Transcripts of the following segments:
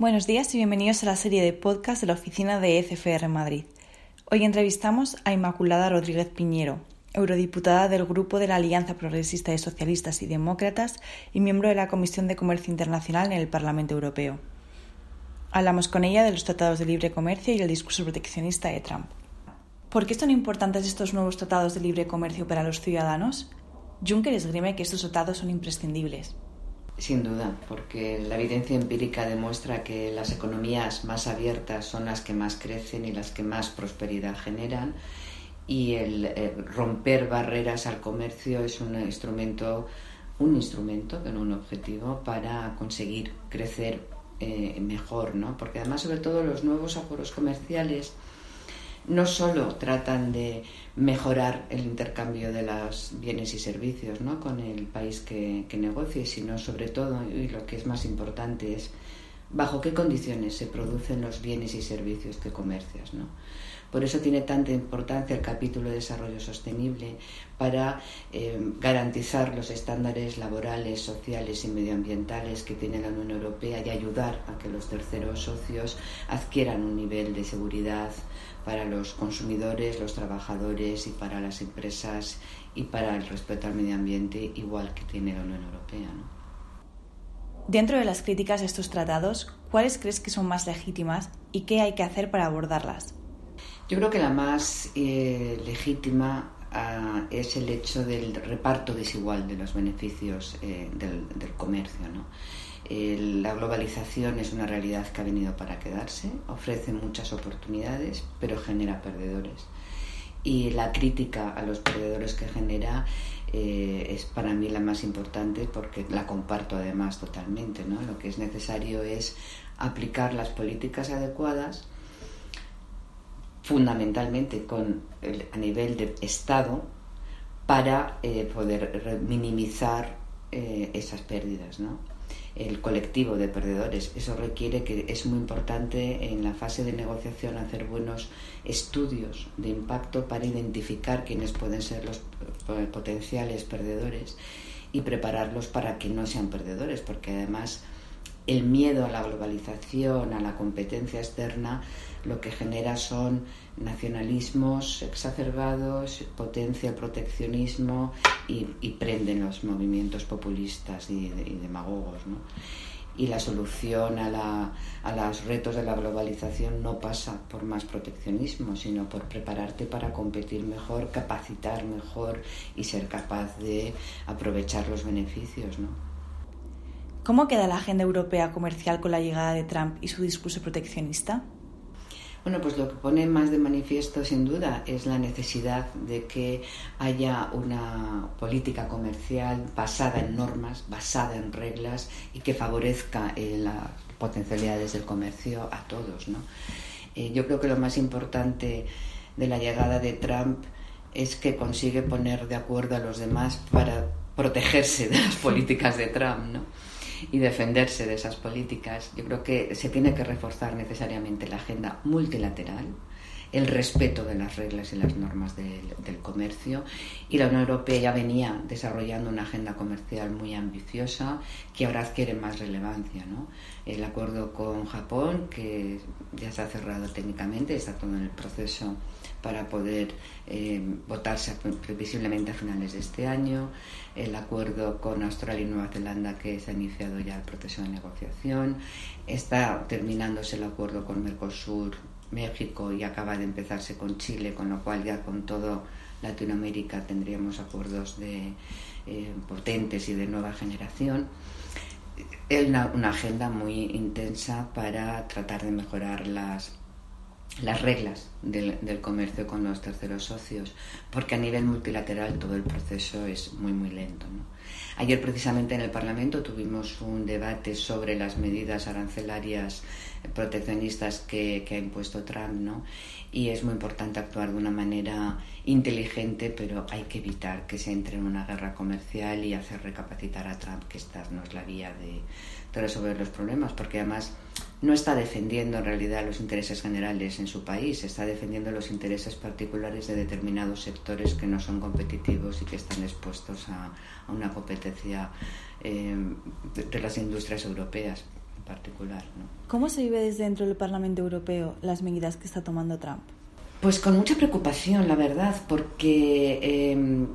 Buenos días y bienvenidos a la serie de podcast de la oficina de ECFR Madrid. Hoy entrevistamos a Inmaculada Rodríguez Piñero, eurodiputada del Grupo de la Alianza Progresista de Socialistas y Demócratas y miembro de la Comisión de Comercio Internacional en el Parlamento Europeo. Hablamos con ella de los tratados de libre comercio y el discurso proteccionista de Trump. ¿Por qué son importantes estos nuevos tratados de libre comercio para los ciudadanos? Juncker esgrime que estos tratados son imprescindibles. Sin duda, porque la evidencia empírica demuestra que las economías más abiertas son las que más crecen y las que más prosperidad generan y el romper barreras al comercio es un instrumento, un instrumento, que no un objetivo, para conseguir crecer eh, mejor, ¿no? Porque además, sobre todo, los nuevos acuerdos comerciales no solo tratan de mejorar el intercambio de los bienes y servicios ¿no? con el país que, que negocie, sino sobre todo, y lo que es más importante, es bajo qué condiciones se producen los bienes y servicios que comercias. ¿no? Por eso tiene tanta importancia el capítulo de desarrollo sostenible para eh, garantizar los estándares laborales, sociales y medioambientales que tiene la Unión Europea y ayudar a que los terceros socios adquieran un nivel de seguridad para los consumidores, los trabajadores y para las empresas y para el respeto al medio ambiente igual que tiene la Unión Europea. Dentro de las críticas a estos tratados, ¿cuáles crees que son más legítimas y qué hay que hacer para abordarlas? Yo creo que la más eh, legítima ah, es el hecho del reparto desigual de los beneficios eh, del, comercio. la globalización es una realidad que ha venido para quedarse, ofrece muchas oportunidades, pero genera perdedores. Y la crítica a los perdedores que genera eh, es para mí la más importante porque la comparto además totalmente. Lo que es necesario es aplicar las políticas adecuadas fundamentalmente con a nivel de Estado para eh, poder minimizar eh, esas pérdidas, ¿no? el colectivo de perdedores. Eso requiere que es muy importante en la fase de negociación hacer buenos estudios de impacto para identificar quiénes pueden ser los potenciales perdedores y prepararlos para que no sean perdedores, porque además el miedo a la globalización, a la competencia externa, lo que genera son nacionalismos exacerbados, potencia el proteccionismo y, prenden los movimientos populistas y, demagogos. Y la solución a, a los retos de la globalización no pasa por más proteccionismo, sino por prepararte para competir mejor, capacitar mejor y ser capaz de aprovechar los beneficios. ¿no? ¿Cómo queda la agenda europea comercial con la llegada de Trump y su discurso proteccionista? Bueno, pues lo que pone más de manifiesto sin duda es la necesidad de que haya una política comercial basada en normas, basada en reglas y que favorezca eh, las potencialidades del comercio a todos. ¿no? Eh, yo creo que lo más importante de la llegada de Trump es que consigue poner de acuerdo a los demás para protegerse de las políticas de Trump. ¿no? Y defenderse de esas políticas. Yo creo que se tiene que reforzar necesariamente la agenda multilateral, el respeto de las reglas y las normas del, comercio y la Unión Europea ya venía desarrollando una agenda comercial muy ambiciosa que ahora adquiere más relevancia. ¿no? El acuerdo con Japón, que ya se ha cerrado técnicamente, está todo en el proceso para poder eh, votarse previsiblemente a finales de este año, el acuerdo con Australia y Nueva Zelanda que se ha iniciado ya el proceso de negociación, está terminándose el acuerdo con Mercosur, México y acaba de empezarse con Chile, con lo cual ya con todo Latinoamérica tendríamos acuerdos de, eh, potentes y de nueva generación. Es una, agenda muy intensa para tratar de mejorar las las reglas del, del, comercio con los terceros socios, porque a nivel multilateral todo el proceso es muy, muy lento. Ayer precisamente en el Parlamento tuvimos un debate sobre las medidas arancelarias proteccionistas que, que ha impuesto Trump, ¿no? y es muy importante actuar de una manera inteligente, pero hay que evitar que se entre en una guerra comercial y hacer recapacitar a Trump que esta no es la vía de, de resolver los problemas, porque además no está defendiendo en realidad los intereses generales en su país, está defendiendo los intereses particulares de determinados sectores que no son competitivos y que están expuestos a, una competencia eh, de las industrias europeas. Particular. ¿no? ¿Cómo se vive desde dentro del Parlamento Europeo las medidas que está tomando Trump? Pues con mucha preocupación, la verdad, porque eh,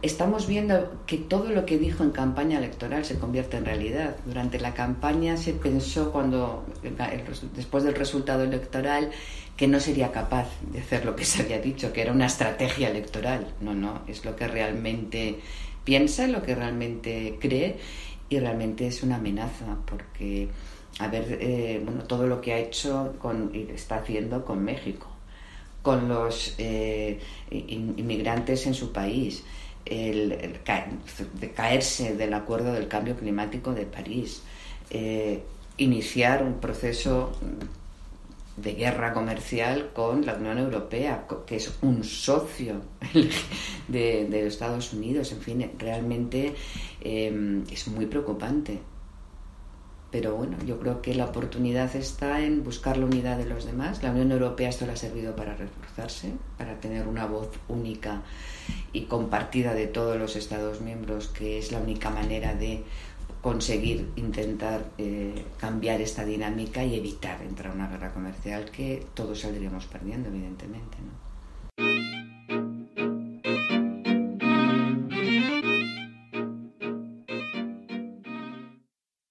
estamos viendo que todo lo que dijo en campaña electoral se convierte en realidad. Durante la campaña se pensó cuando después del resultado electoral que no sería capaz de hacer lo que se había dicho, que era una estrategia electoral. No, no, es lo que realmente piensa, lo que realmente cree y realmente es una amenaza porque a ver eh, bueno todo lo que ha hecho y está haciendo con México con los eh, inmigrantes en su país el, caerse del acuerdo del cambio climático de París, eh, iniciar un proceso de guerra comercial con la Unión Europea, que es un socio de, Estados Unidos. En fin, realmente eh, es muy preocupante. Pero bueno, yo creo que la oportunidad está en buscar la unidad de los demás. La Unión Europea esto le ha servido para reforzarse, para tener una voz única y compartida de todos los Estados miembros, que es la única manera de conseguir intentar eh, cambiar esta dinámica y evitar entrar en una guerra comercial que todos saldríamos perdiendo, evidentemente. ¿no?